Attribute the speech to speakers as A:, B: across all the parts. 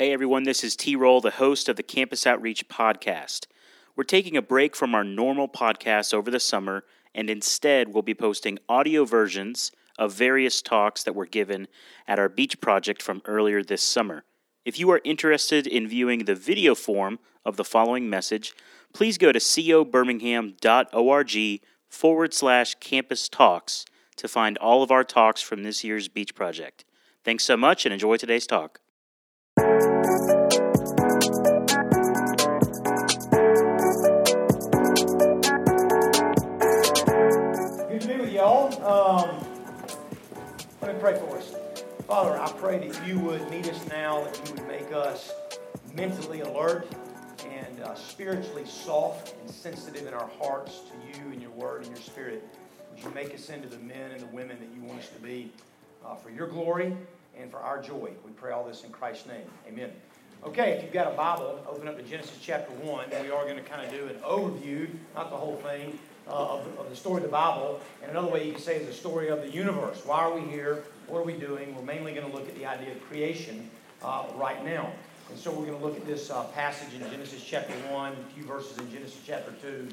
A: Hey everyone, this is T Roll, the host of the Campus Outreach podcast. We're taking a break from our normal podcasts over the summer, and instead we'll be posting audio versions of various talks that were given at our beach project from earlier this summer. If you are interested in viewing the video form of the following message, please go to cobirmingham.org forward slash campus talks to find all of our talks from this year's beach project. Thanks so much and enjoy today's talk.
B: Pray for us. Father, I pray that you would meet us now, that you would make us mentally alert and uh, spiritually soft and sensitive in our hearts to you and your word and your spirit. Would you make us into the men and the women that you want us to be uh, for your glory and for our joy? We pray all this in Christ's name. Amen. Okay, if you've got a Bible, open up to Genesis chapter 1. We are going to kind of do an overview, not the whole thing, uh, of, of, the story of the Bible. And another way you can say is the story of the universe. Why are we here? What are we doing? We're mainly going to look at the idea of creation uh, right now. And so we're going to look at this uh, passage in Genesis chapter 1, a few verses in Genesis chapter 2.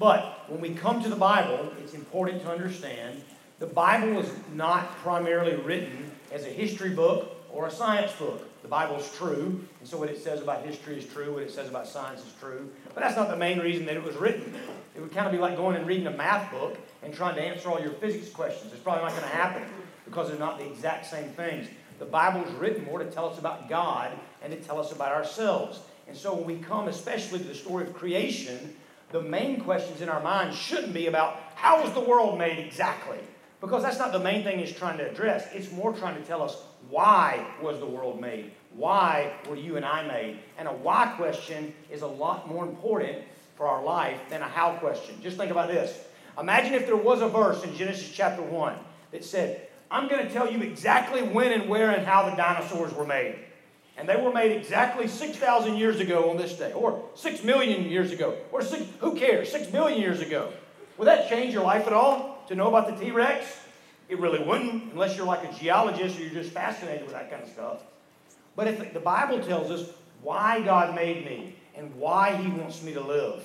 B: But when we come to the Bible, it's important to understand the Bible was not primarily written as a history book or a science book. The Bible is true, and so what it says about history is true, what it says about science is true. But that's not the main reason that it was written. It would kind of be like going and reading a math book and trying to answer all your physics questions. It's probably not going to happen because they're not the exact same things. The Bible is written more to tell us about God and to tell us about ourselves. And so when we come, especially to the story of creation, the main questions in our mind shouldn't be about how was the world made exactly? Because that's not the main thing it's trying to address. It's more trying to tell us why was the world made? Why were you and I made? And a why question is a lot more important for our life than a how question. Just think about this. Imagine if there was a verse in Genesis chapter 1 that said, I'm going to tell you exactly when and where and how the dinosaurs were made. And they were made exactly 6,000 years ago on this day, or 6 million years ago, or six, who cares, 6 billion years ago. Would that change your life at all to know about the T Rex? It really wouldn't, unless you're like a geologist or you're just fascinated with that kind of stuff. But if the Bible tells us why God made me and why He wants me to live,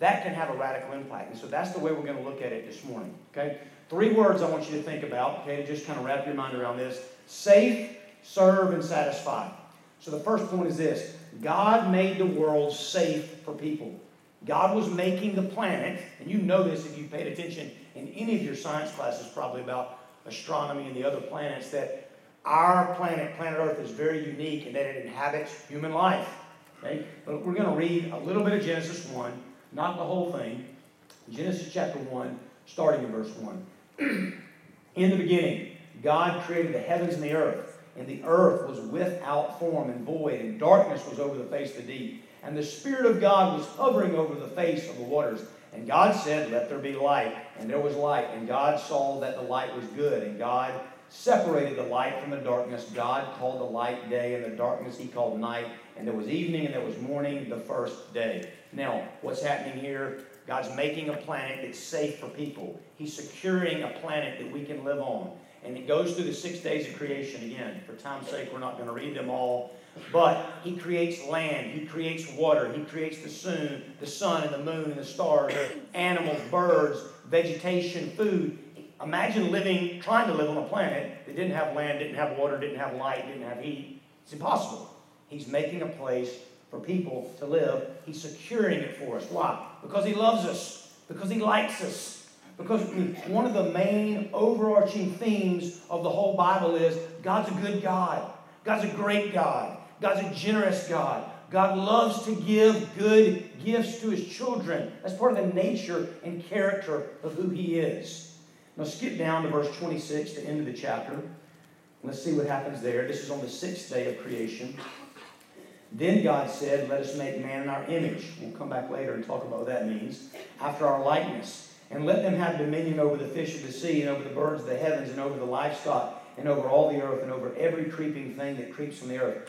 B: that can have a radical impact. And so that's the way we're going to look at it this morning. Okay? Three words I want you to think about, okay, to just kind of wrap your mind around this safe, serve, and satisfy. So the first point is this God made the world safe for people. God was making the planet, and you know this if you paid attention in any of your science classes, probably about astronomy and the other planets, that our planet, planet Earth, is very unique in that it inhabits human life. Okay? But we're going to read a little bit of Genesis 1, not the whole thing. Genesis chapter 1, starting in verse 1. in the beginning, God created the heavens and the earth, and the earth was without form and void, and darkness was over the face of the deep and the Spirit of God was hovering over the face of the waters. And God said, Let there be light. And there was light. And God saw that the light was good. And God separated the light from the darkness. God called the light day, and the darkness he called night. And there was evening and there was morning the first day. Now, what's happening here? God's making a planet that's safe for people. He's securing a planet that we can live on. And it goes through the six days of creation again. For time's sake, we're not going to read them all. But he creates land, he creates water, he creates the sun, the sun and the moon and the stars, animals, birds, vegetation, food. Imagine living, trying to live on a planet that didn't have land, didn't have water, didn't have light, didn't have heat. It's impossible. He's making a place for people to live. He's securing it for us. Why? Because he loves us, because he likes us. Because one of the main overarching themes of the whole Bible is God's a good God. God's a great God. God's a generous God. God loves to give good gifts to his children. That's part of the nature and character of who he is. Now skip down to verse 26, the end of the chapter. Let's see what happens there. This is on the sixth day of creation. Then God said, Let us make man in our image. We'll come back later and talk about what that means. After our likeness. And let them have dominion over the fish of the sea, and over the birds of the heavens, and over the livestock, and over all the earth, and over every creeping thing that creeps on the earth.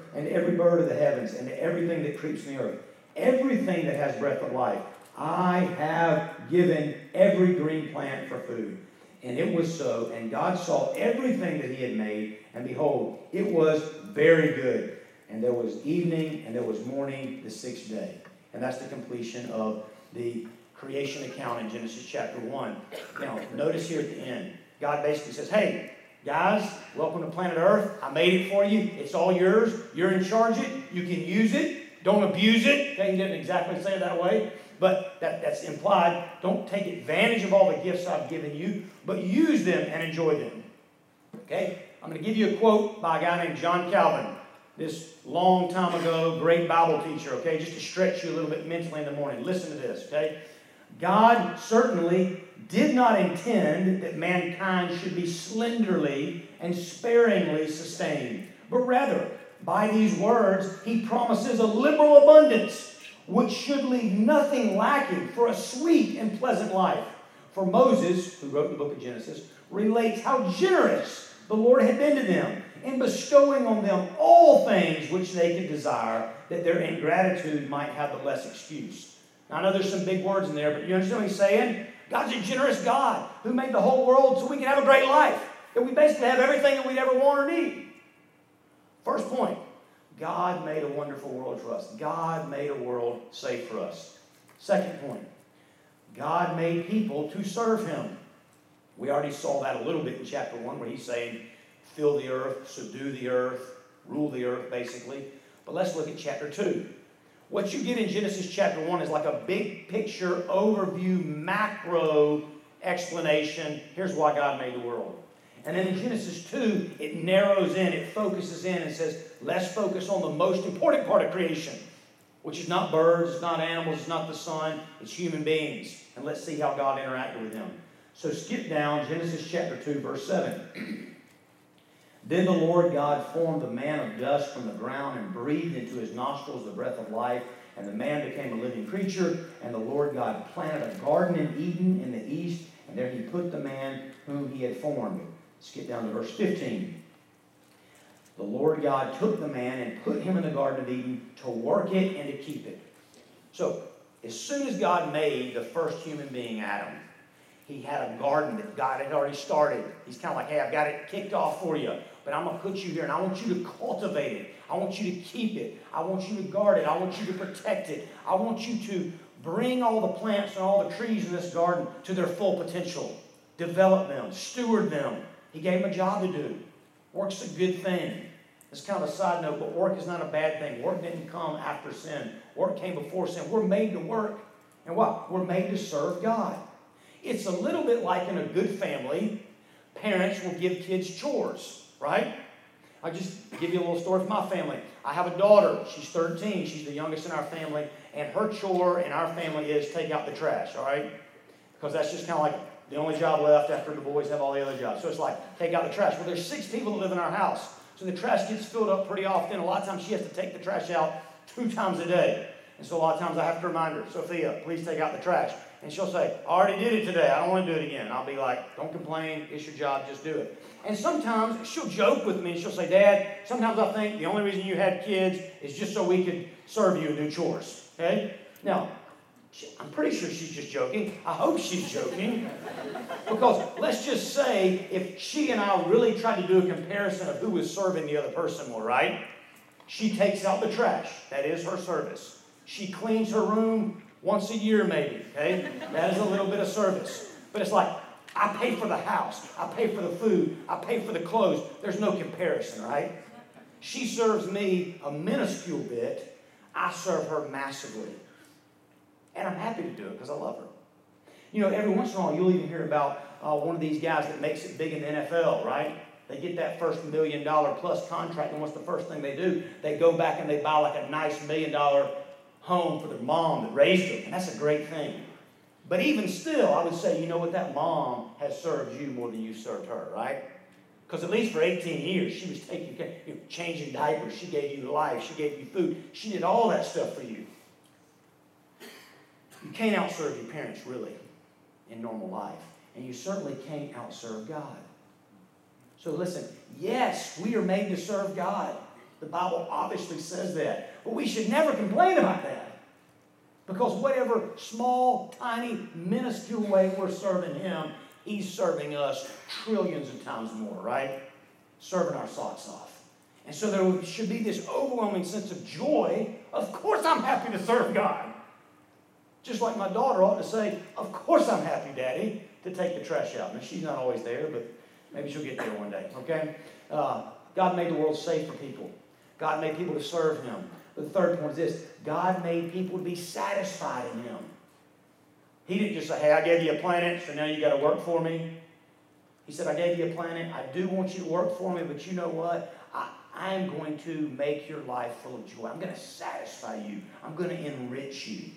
B: and every bird of the heavens, and everything that creeps in the earth, everything that has breath of life. I have given every green plant for food. And it was so. And God saw everything that He had made, and behold, it was very good. And there was evening and there was morning the sixth day. And that's the completion of the creation account in Genesis chapter 1. Now, notice here at the end, God basically says, Hey, guys, welcome to planet Earth. I made it for you. It's all yours. You're in charge of it. You can use it. Don't abuse it. Okay, he didn't exactly say it that way but that, that's implied. Don't take advantage of all the gifts I've given you, but use them and enjoy them. Okay? I'm going to give you a quote by a guy named John Calvin, this long time ago great Bible teacher, okay? Just to stretch you a little bit mentally in the morning. Listen to this, okay? God certainly did not intend that mankind should be slenderly and sparingly sustained, but rather, by these words, he promises a liberal abundance which should leave nothing lacking for a sweet and pleasant life. For Moses, who wrote the book of Genesis, relates how generous the Lord had been to them in bestowing on them all things which they could desire, that their ingratitude might have the less excuse. I know there's some big words in there, but you understand what he's saying? God's a generous God who made the whole world so we can have a great life. That we basically have everything that we'd ever want or need. First point God made a wonderful world for us. God made a world safe for us. Second point God made people to serve Him. We already saw that a little bit in chapter 1 where He's saying, fill the earth, subdue the earth, rule the earth, basically. But let's look at chapter 2. What you get in Genesis chapter 1 is like a big picture, overview, macro explanation. Here's why God made the world. And then in Genesis 2, it narrows in, it focuses in, and says, let's focus on the most important part of creation, which is not birds, it's not animals, it's not the sun, it's human beings. And let's see how God interacted with them. So skip down, Genesis chapter 2, verse 7. then the Lord God formed the man of dust from the ground and breathed into his nostrils the breath of life, and the man became a living creature. And the Lord God planted a garden in Eden in the east, and there he put the man whom he had formed. Skip down to verse 15. The Lord God took the man and put him in the Garden of Eden to work it and to keep it. So, as soon as God made the first human being, Adam, he had a garden that God had already started. He's kind of like, hey, I've got it kicked off for you, but I'm going to put you here and I want you to cultivate it. I want you to keep it. I want you to guard it. I want you to protect it. I want you to bring all the plants and all the trees in this garden to their full potential. Develop them, steward them, he gave him a job to do. Work's a good thing. It's kind of a side note, but work is not a bad thing. Work didn't come after sin. Work came before sin. We're made to work. And what? We're made to serve God. It's a little bit like in a good family, parents will give kids chores, right? I'll just give you a little story from my family. I have a daughter. She's 13. She's the youngest in our family. And her chore in our family is take out the trash, all right? Because that's just kind of like the only job left after the boys have all the other jobs. So it's like, take out the trash. Well, there's six people that live in our house. So the trash gets filled up pretty often. A lot of times she has to take the trash out two times a day. And so a lot of times I have to remind her, Sophia, please take out the trash. And she'll say, I already did it today. I don't want to do it again. And I'll be like, don't complain. It's your job. Just do it. And sometimes she'll joke with me and she'll say, Dad, sometimes I think the only reason you had kids is just so we could serve you and do chores. Okay? Now, I'm pretty sure she's just joking. I hope she's joking. Because let's just say if she and I really tried to do a comparison of who was serving the other person more, right? She takes out the trash. That is her service. She cleans her room once a year, maybe. Okay? That is a little bit of service. But it's like, I pay for the house, I pay for the food, I pay for the clothes. There's no comparison, right? She serves me a minuscule bit, I serve her massively. And I'm happy to do it because I love her. You know, every once in a while you'll even hear about uh, one of these guys that makes it big in the NFL, right? They get that first million dollar plus contract, and what's the first thing they do? They go back and they buy like a nice million dollar home for their mom that raised them, and that's a great thing. But even still, I would say, you know what? That mom has served you more than you served her, right? Because at least for 18 years, she was taking care, you know, changing diapers. She gave you life. She gave you food. She did all that stuff for you. You can't outserve your parents, really, in normal life. And you certainly can't outserve God. So listen, yes, we are made to serve God. The Bible obviously says that. But we should never complain about that. Because whatever small, tiny, minuscule way we're serving Him, He's serving us trillions of times more, right? Serving our socks off. And so there should be this overwhelming sense of joy. Of course, I'm happy to serve God. Just like my daughter ought to say, Of course, I'm happy, Daddy, to take the trash out. Now, she's not always there, but maybe she'll get there one day, okay? Uh, God made the world safe for people, God made people to serve Him. The third point is this God made people to be satisfied in Him. He didn't just say, hey, I gave you a planet, so now you got to work for me. He said, I gave you a planet. I do want you to work for me, but you know what? I, I am going to make your life full of joy. I'm going to satisfy you. I'm going to enrich you.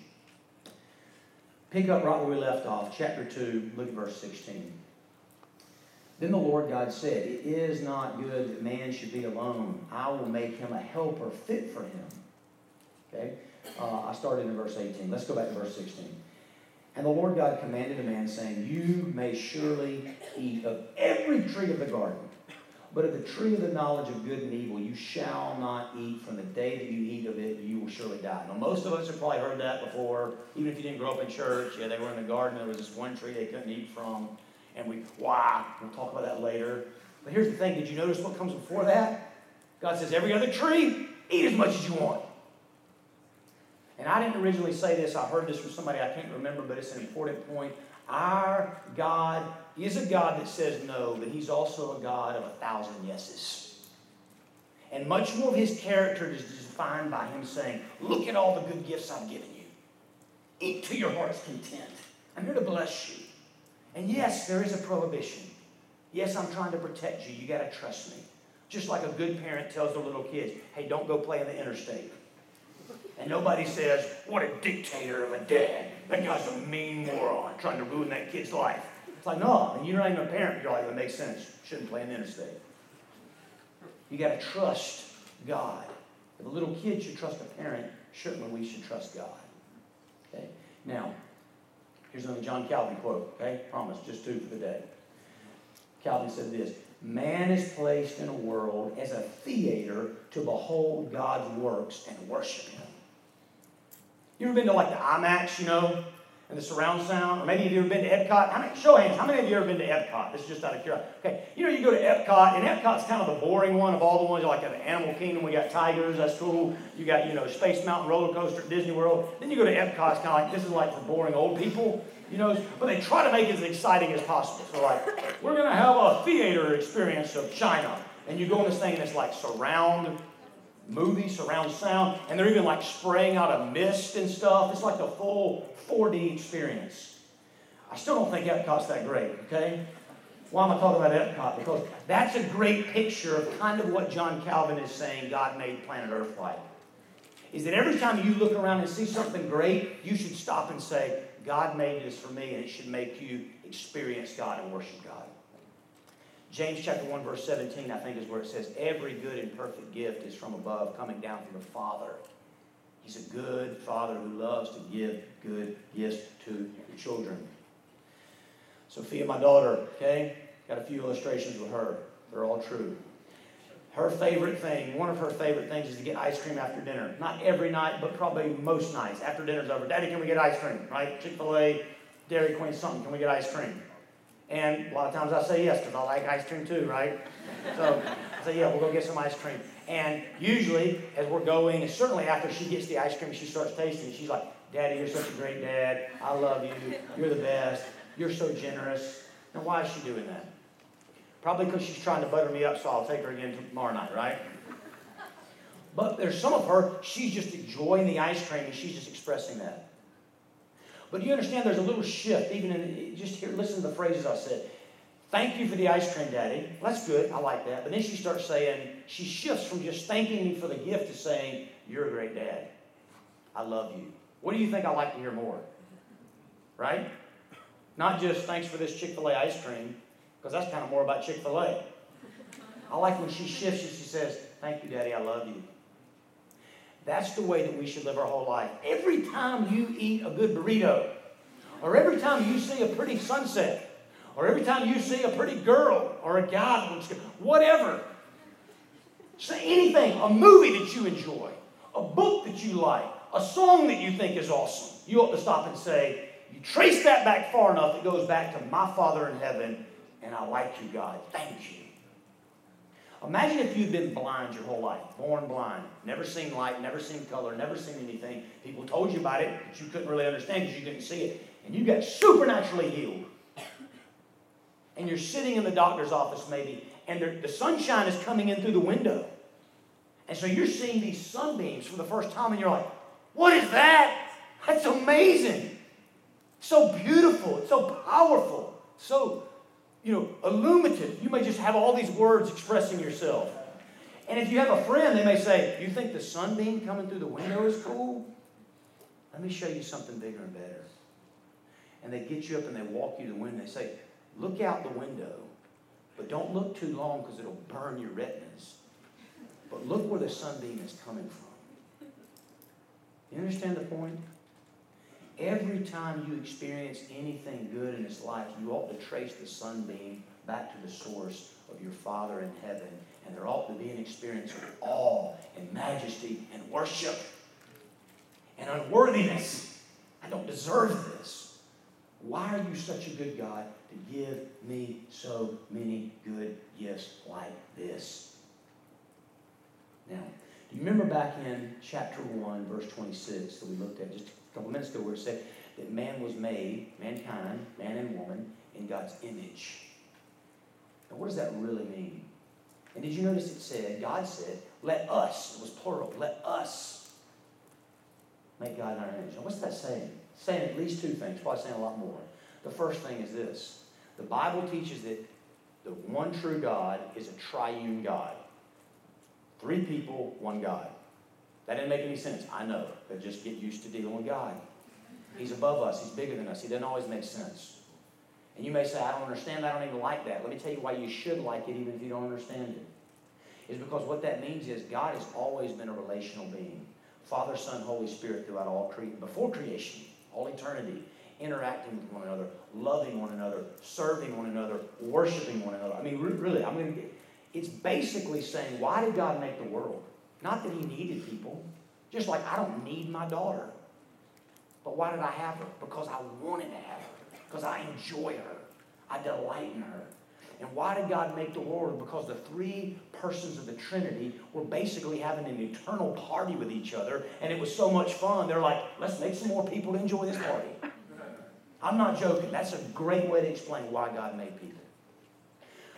B: Pick up right where we left off, chapter 2, look at verse 16. Then the Lord God said, It is not good that man should be alone. I will make him a helper fit for him. Okay? Uh, I started in verse 18. Let's go back to verse 16. And the Lord God commanded a man, saying, You may surely eat of every tree of the garden, but of the tree of the knowledge of good and evil you shall not eat. From the day that you eat of it, you will surely die. Now, most of us have probably heard that before, even if you didn't grow up in church. Yeah, they were in the garden, there was this one tree they couldn't eat from. And we, wow, we'll talk about that later. But here's the thing did you notice what comes before that? God says, Every other tree, eat as much as you want. And I didn't originally say this, I heard this from somebody I can't remember, but it's an important point. Our God is a God that says no, but He's also a God of a thousand yeses. And much more of His character is defined by Him saying, Look at all the good gifts I've given you. Eat to your heart's content. I'm here to bless you. And yes, there is a prohibition. Yes, I'm trying to protect you. You got to trust me. Just like a good parent tells their little kids, hey, don't go play in the interstate. And nobody says, what a dictator of a dad. That guy's a mean moron trying to ruin that kid's life. It's like, no, and you're not even a parent. You're like, that makes sense. Shouldn't play in the interstate. You got to trust God. If a little kid should trust a parent, certainly we should trust God. Okay? Now, here's another John Calvin quote. Okay? Promise, just two for the day. Calvin said this Man is placed in a world as a theater to behold God's works and worship Him. You ever been to like the IMAX, you know, and the surround sound? Or maybe you've ever been to Epcot? How many, show hands, how many of you ever been to Epcot? This is just out of curiosity. Okay, you know, you go to Epcot, and Epcot's kind of the boring one of all the ones. Like at the Animal Kingdom, we got tigers, that's cool. You got, you know, Space Mountain roller coaster at Disney World. Then you go to Epcot, it's kind of like, this is like for boring old people, you know, but they try to make it as exciting as possible. So, like, we're going to have a theater experience of China. And you go in this thing, and it's like surround movie, surround sound, and they're even like spraying out a mist and stuff. It's like a full 4D experience. I still don't think Epcot's that great, okay? Why am I talking about Epcot? Because that's a great picture of kind of what John Calvin is saying God made planet Earth like. Is that every time you look around and see something great, you should stop and say, God made this for me, and it should make you experience God and worship God. James chapter 1, verse 17, I think, is where it says, Every good and perfect gift is from above, coming down from the Father. He's a good father who loves to give good gifts to your children. Sophia, my daughter, okay, got a few illustrations with her. They're all true. Her favorite thing, one of her favorite things is to get ice cream after dinner. Not every night, but probably most nights. After dinner's over, Daddy, can we get ice cream? Right? Chick fil A, Dairy Queen, something. Can we get ice cream? And a lot of times I say yes because I like ice cream too, right? So I say, yeah, we'll go get some ice cream. And usually, as we're going, and certainly after she gets the ice cream, she starts tasting. it. She's like, Daddy, you're such a great dad. I love you. You're the best. You're so generous. Now, why is she doing that? Probably because she's trying to butter me up, so I'll take her again tomorrow night, right? But there's some of her, she's just enjoying the ice cream and she's just expressing that. But do you understand there's a little shift, even in just here, listen to the phrases I said. Thank you for the ice cream, Daddy. That's good. I like that. But then she starts saying, she shifts from just thanking me for the gift to saying, You're a great dad. I love you. What do you think I like to hear more? Right? Not just thanks for this Chick fil A ice cream, because that's kind of more about Chick fil A. I like when she shifts and she says, Thank you, Daddy, I love you. That's the way that we should live our whole life. Every time you eat a good burrito, or every time you see a pretty sunset, or every time you see a pretty girl or a guy, whatever, say anything, a movie that you enjoy, a book that you like, a song that you think is awesome, you ought to stop and say, you trace that back far enough, it goes back to my Father in heaven, and I like you, God. Thank you. Imagine if you'd been blind your whole life, born blind, never seen light, never seen color, never seen anything. People told you about it, but you couldn't really understand because you couldn't see it. And you got supernaturally healed. And you're sitting in the doctor's office maybe, and the sunshine is coming in through the window. And so you're seeing these sunbeams for the first time, and you're like, what is that? That's amazing. So beautiful. It's so powerful. So you know, illuminative. You may just have all these words expressing yourself. And if you have a friend, they may say, You think the sunbeam coming through the window is cool? Let me show you something bigger and better. And they get you up and they walk you to the window. They say, Look out the window, but don't look too long because it'll burn your retinas. But look where the sunbeam is coming from. You understand the point? Every time you experience anything good in this life, you ought to trace the sunbeam back to the source of your Father in heaven. And there ought to be an experience of awe and majesty and worship and unworthiness. I don't deserve this. Why are you such a good God to give me so many good gifts like this? Now, do you remember back in chapter 1, verse 26 that we looked at just couple minutes ago where it said that man was made, mankind, man and woman, in God's image. Now, what does that really mean? And did you notice it said, God said, let us, it was plural, let us make God in our image. Now, what's that saying? It's saying at least two things, probably saying a lot more. The first thing is this the Bible teaches that the one true God is a triune God. Three people, one God. That didn't make any sense. I know, but just get used to dealing with God. He's above us, He's bigger than us. He doesn't always make sense. And you may say, I don't understand I don't even like that. Let me tell you why you should like it even if you don't understand it. Is because what that means is God has always been a relational being. Father, Son, Holy Spirit throughout all creation, before creation, all eternity, interacting with one another, loving one another, serving one another, worshiping one another. I mean, really, I'm going to. get, It's basically saying, why did God make the world? Not that he needed people. Just like I don't need my daughter. But why did I have her? Because I wanted to have her. Because I enjoy her. I delight in her. And why did God make the world? Because the three persons of the Trinity were basically having an eternal party with each other, and it was so much fun. They're like, let's make some more people enjoy this party. I'm not joking. That's a great way to explain why God made people.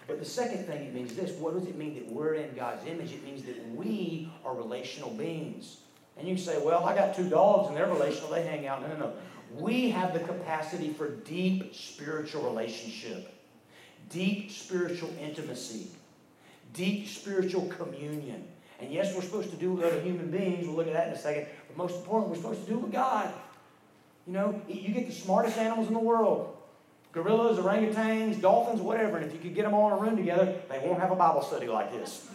B: But the second thing it means this what does it mean that we're in God's image? It means that we are relational beings. And you say, well, I got two dogs and they're relational, they hang out. No, no, no. We have the capacity for deep spiritual relationship, deep spiritual intimacy, deep spiritual communion. And yes, we're supposed to do with other human beings. We'll look at that in a second. But most important, we're supposed to do with God. You know, you get the smartest animals in the world gorillas, orangutans, dolphins, whatever. And if you could get them all in a room together, they won't have a Bible study like this.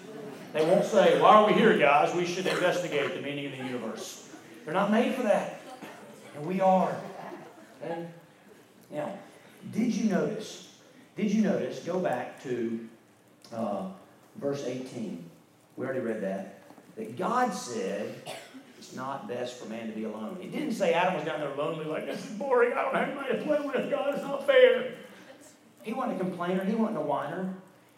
B: They won't say, Why are we here, guys? We should investigate the meaning of the universe. They're not made for that. And we are. Okay? Now, did you notice? Did you notice? Go back to uh, verse 18. We already read that. That God said, it's not best for man to be alone. He didn't say Adam was down there lonely, like, this is boring. I don't have anybody to play with. God, it's not fair. He wasn't a complainer. He wasn't a whiner.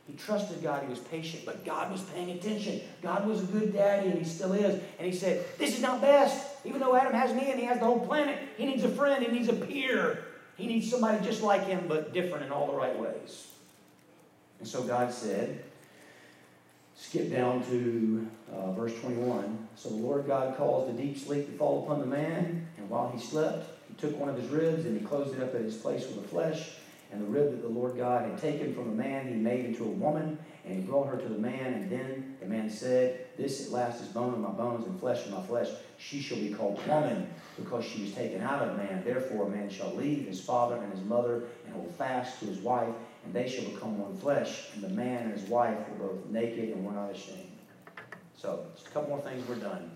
B: He trusted God. He was patient, but God was paying attention. God was a good daddy, and he still is. And he said, This is not best. Even though Adam has me and he has the whole planet, he needs a friend, he needs a peer. He needs somebody just like him, but different in all the right ways. And so God said, skip down to uh, verse 21. So the Lord God caused a deep sleep to fall upon the man, and while he slept, he took one of his ribs and he closed it up at his place with the flesh. And the rib that the Lord God had taken from the man, he made into a woman, and he brought her to the man. And then the man said, This at last is bone of my bones and flesh of my flesh. She shall be called woman, because she was taken out of man. Therefore, a man shall leave his father and his mother, and hold fast to his wife, and they shall become one flesh, and the man and his wife were both naked and were not ashamed. So, just a couple more things, we're done.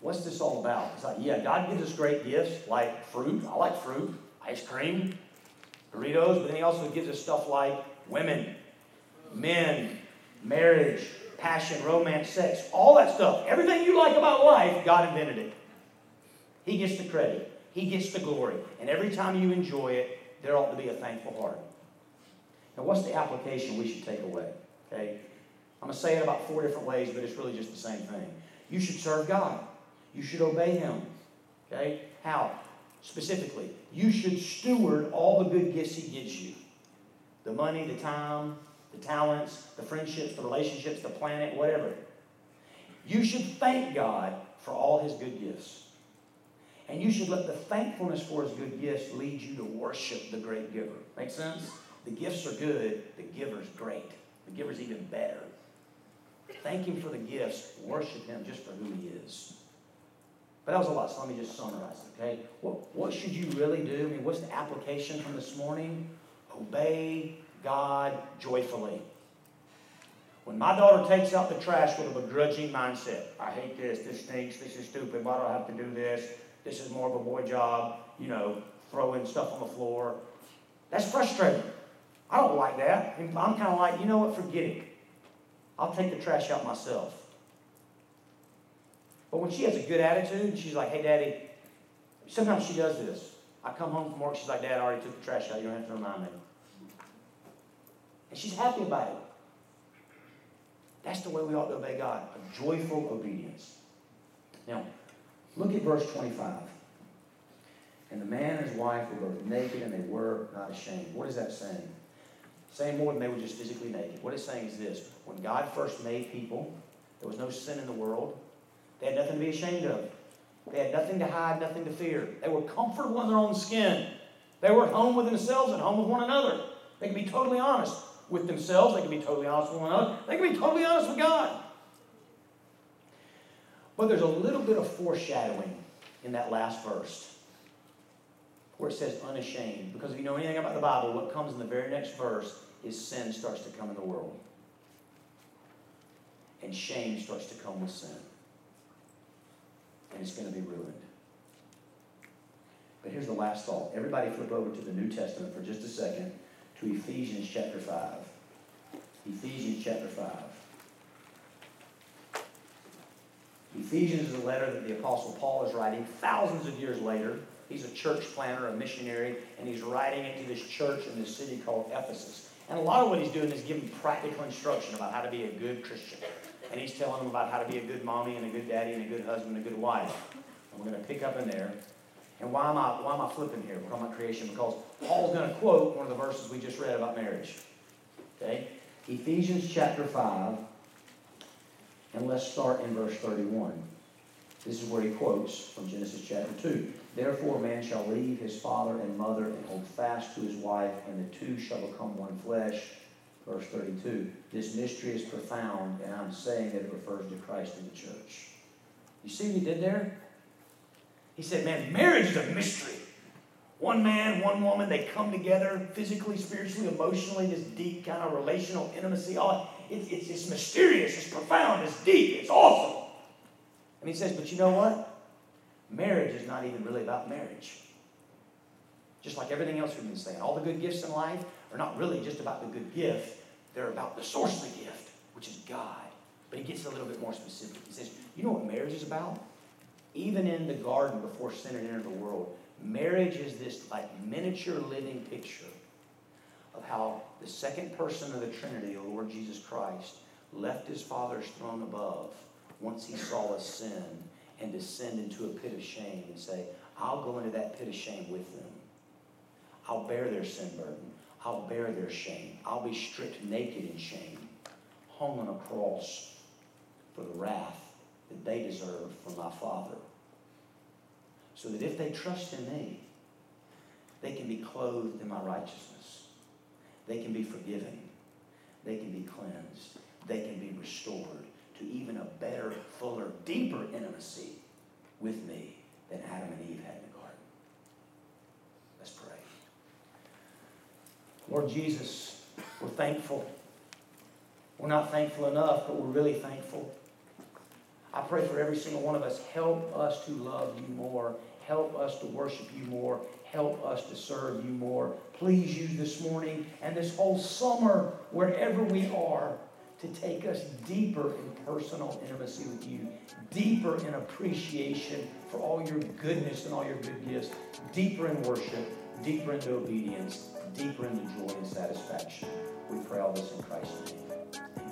B: What's this all about? It's like, yeah, God gives us great gifts like fruit. I like fruit, ice cream, burritos, but then He also gives us stuff like women, men, marriage, passion, romance, sex, all that stuff. Everything you like about life, God invented it. He gets the credit, He gets the glory. And every time you enjoy it, there ought to be a thankful heart. Now, what's the application we should take away? Okay? I'm going to say it about four different ways, but it's really just the same thing. You should serve God. You should obey Him. Okay? How? Specifically, you should steward all the good gifts He gives you the money, the time, the talents, the friendships, the relationships, the planet, whatever. You should thank God for all His good gifts. And you should let the thankfulness for His good gifts lead you to worship the great giver. Make sense? The gifts are good, the giver's great. The giver's even better. Thank Him for the gifts, worship Him just for who He is. But that was a lot, so let me just summarize okay? What, what should you really do? I mean, what's the application from this morning? Obey God joyfully. When my daughter takes out the trash with a begrudging mindset, I hate this, this stinks, this is stupid, why do I have to do this? This is more of a boy job, you know, throwing stuff on the floor. That's frustrating. I don't like that. I'm kind of like, you know what, forget it. I'll take the trash out myself. But when she has a good attitude, she's like, hey, daddy, sometimes she does this. I come home from work, she's like, Dad, I already took the trash out, you don't have to remind me. And she's happy about it. That's the way we ought to obey God a joyful obedience. Now, look at verse 25. And the man and his wife were both naked and they were not ashamed. What is that saying? Saying more than they were just physically naked. What it's saying is this when God first made people, there was no sin in the world, they had nothing to be ashamed of. They had nothing to hide, nothing to fear. They were comfortable in their own skin. They were at home with themselves and home with one another. They could be totally honest with themselves. They could be totally honest with one another. They could be totally honest with God. But there's a little bit of foreshadowing in that last verse where it says unashamed. Because if you know anything about the Bible, what comes in the very next verse is sin starts to come in the world. And shame starts to come with sin. And it's going to be ruined. But here's the last thought. Everybody flip over to the New Testament for just a second to Ephesians chapter 5. Ephesians chapter 5. Ephesians is a letter that the Apostle Paul is writing thousands of years later. He's a church planner, a missionary, and he's writing it to this church in this city called Ephesus. And a lot of what he's doing is giving practical instruction about how to be a good Christian. And he's telling them about how to be a good mommy and a good daddy and a good husband and a good wife. And we're going to pick up in there. And why am I, why am I flipping here? We're talking about creation because Paul's going to quote one of the verses we just read about marriage. Okay? Ephesians chapter 5, and let's start in verse 31. This is where he quotes from Genesis chapter 2. Therefore, man shall leave his father and mother and hold fast to his wife, and the two shall become one flesh. Verse 32. This mystery is profound, and I'm saying that it refers to Christ and the church. You see what he did there? He said, Man, marriage is a mystery. One man, one woman, they come together physically, spiritually, emotionally, this deep kind of relational intimacy. All it's, it's, it's mysterious, it's profound, it's deep, it's awesome. And he says, But you know what? Marriage is not even really about marriage. Just like everything else we've been saying, all the good gifts in life are not really just about the good gift, they're about the source of the gift, which is God. But he gets a little bit more specific. He says, You know what marriage is about? Even in the garden before sin had entered the world, marriage is this like miniature living picture of how the second person of the Trinity, the Lord Jesus Christ, left his Father's throne above once he saw us sin and descend into a pit of shame and say, I'll go into that pit of shame with them. I'll bear their sin burden. I'll bear their shame. I'll be stripped naked in shame, hung on a cross for the wrath that they deserve from my Father. So that if they trust in me, they can be clothed in my righteousness. They can be forgiven. They can be cleansed. They can be restored to even a better, fuller, deeper intimacy with me than Adam and Eve had in the garden. Let's pray. Lord Jesus, we're thankful. We're not thankful enough, but we're really thankful. I pray for every single one of us. Help us to love you more. Help us to worship you more. Help us to serve you more. Please use this morning and this whole summer, wherever we are, to take us deeper in personal intimacy with you, deeper in appreciation for all your goodness and all your good gifts, deeper in worship, deeper into obedience, deeper into joy and satisfaction. We pray all this in Christ's name.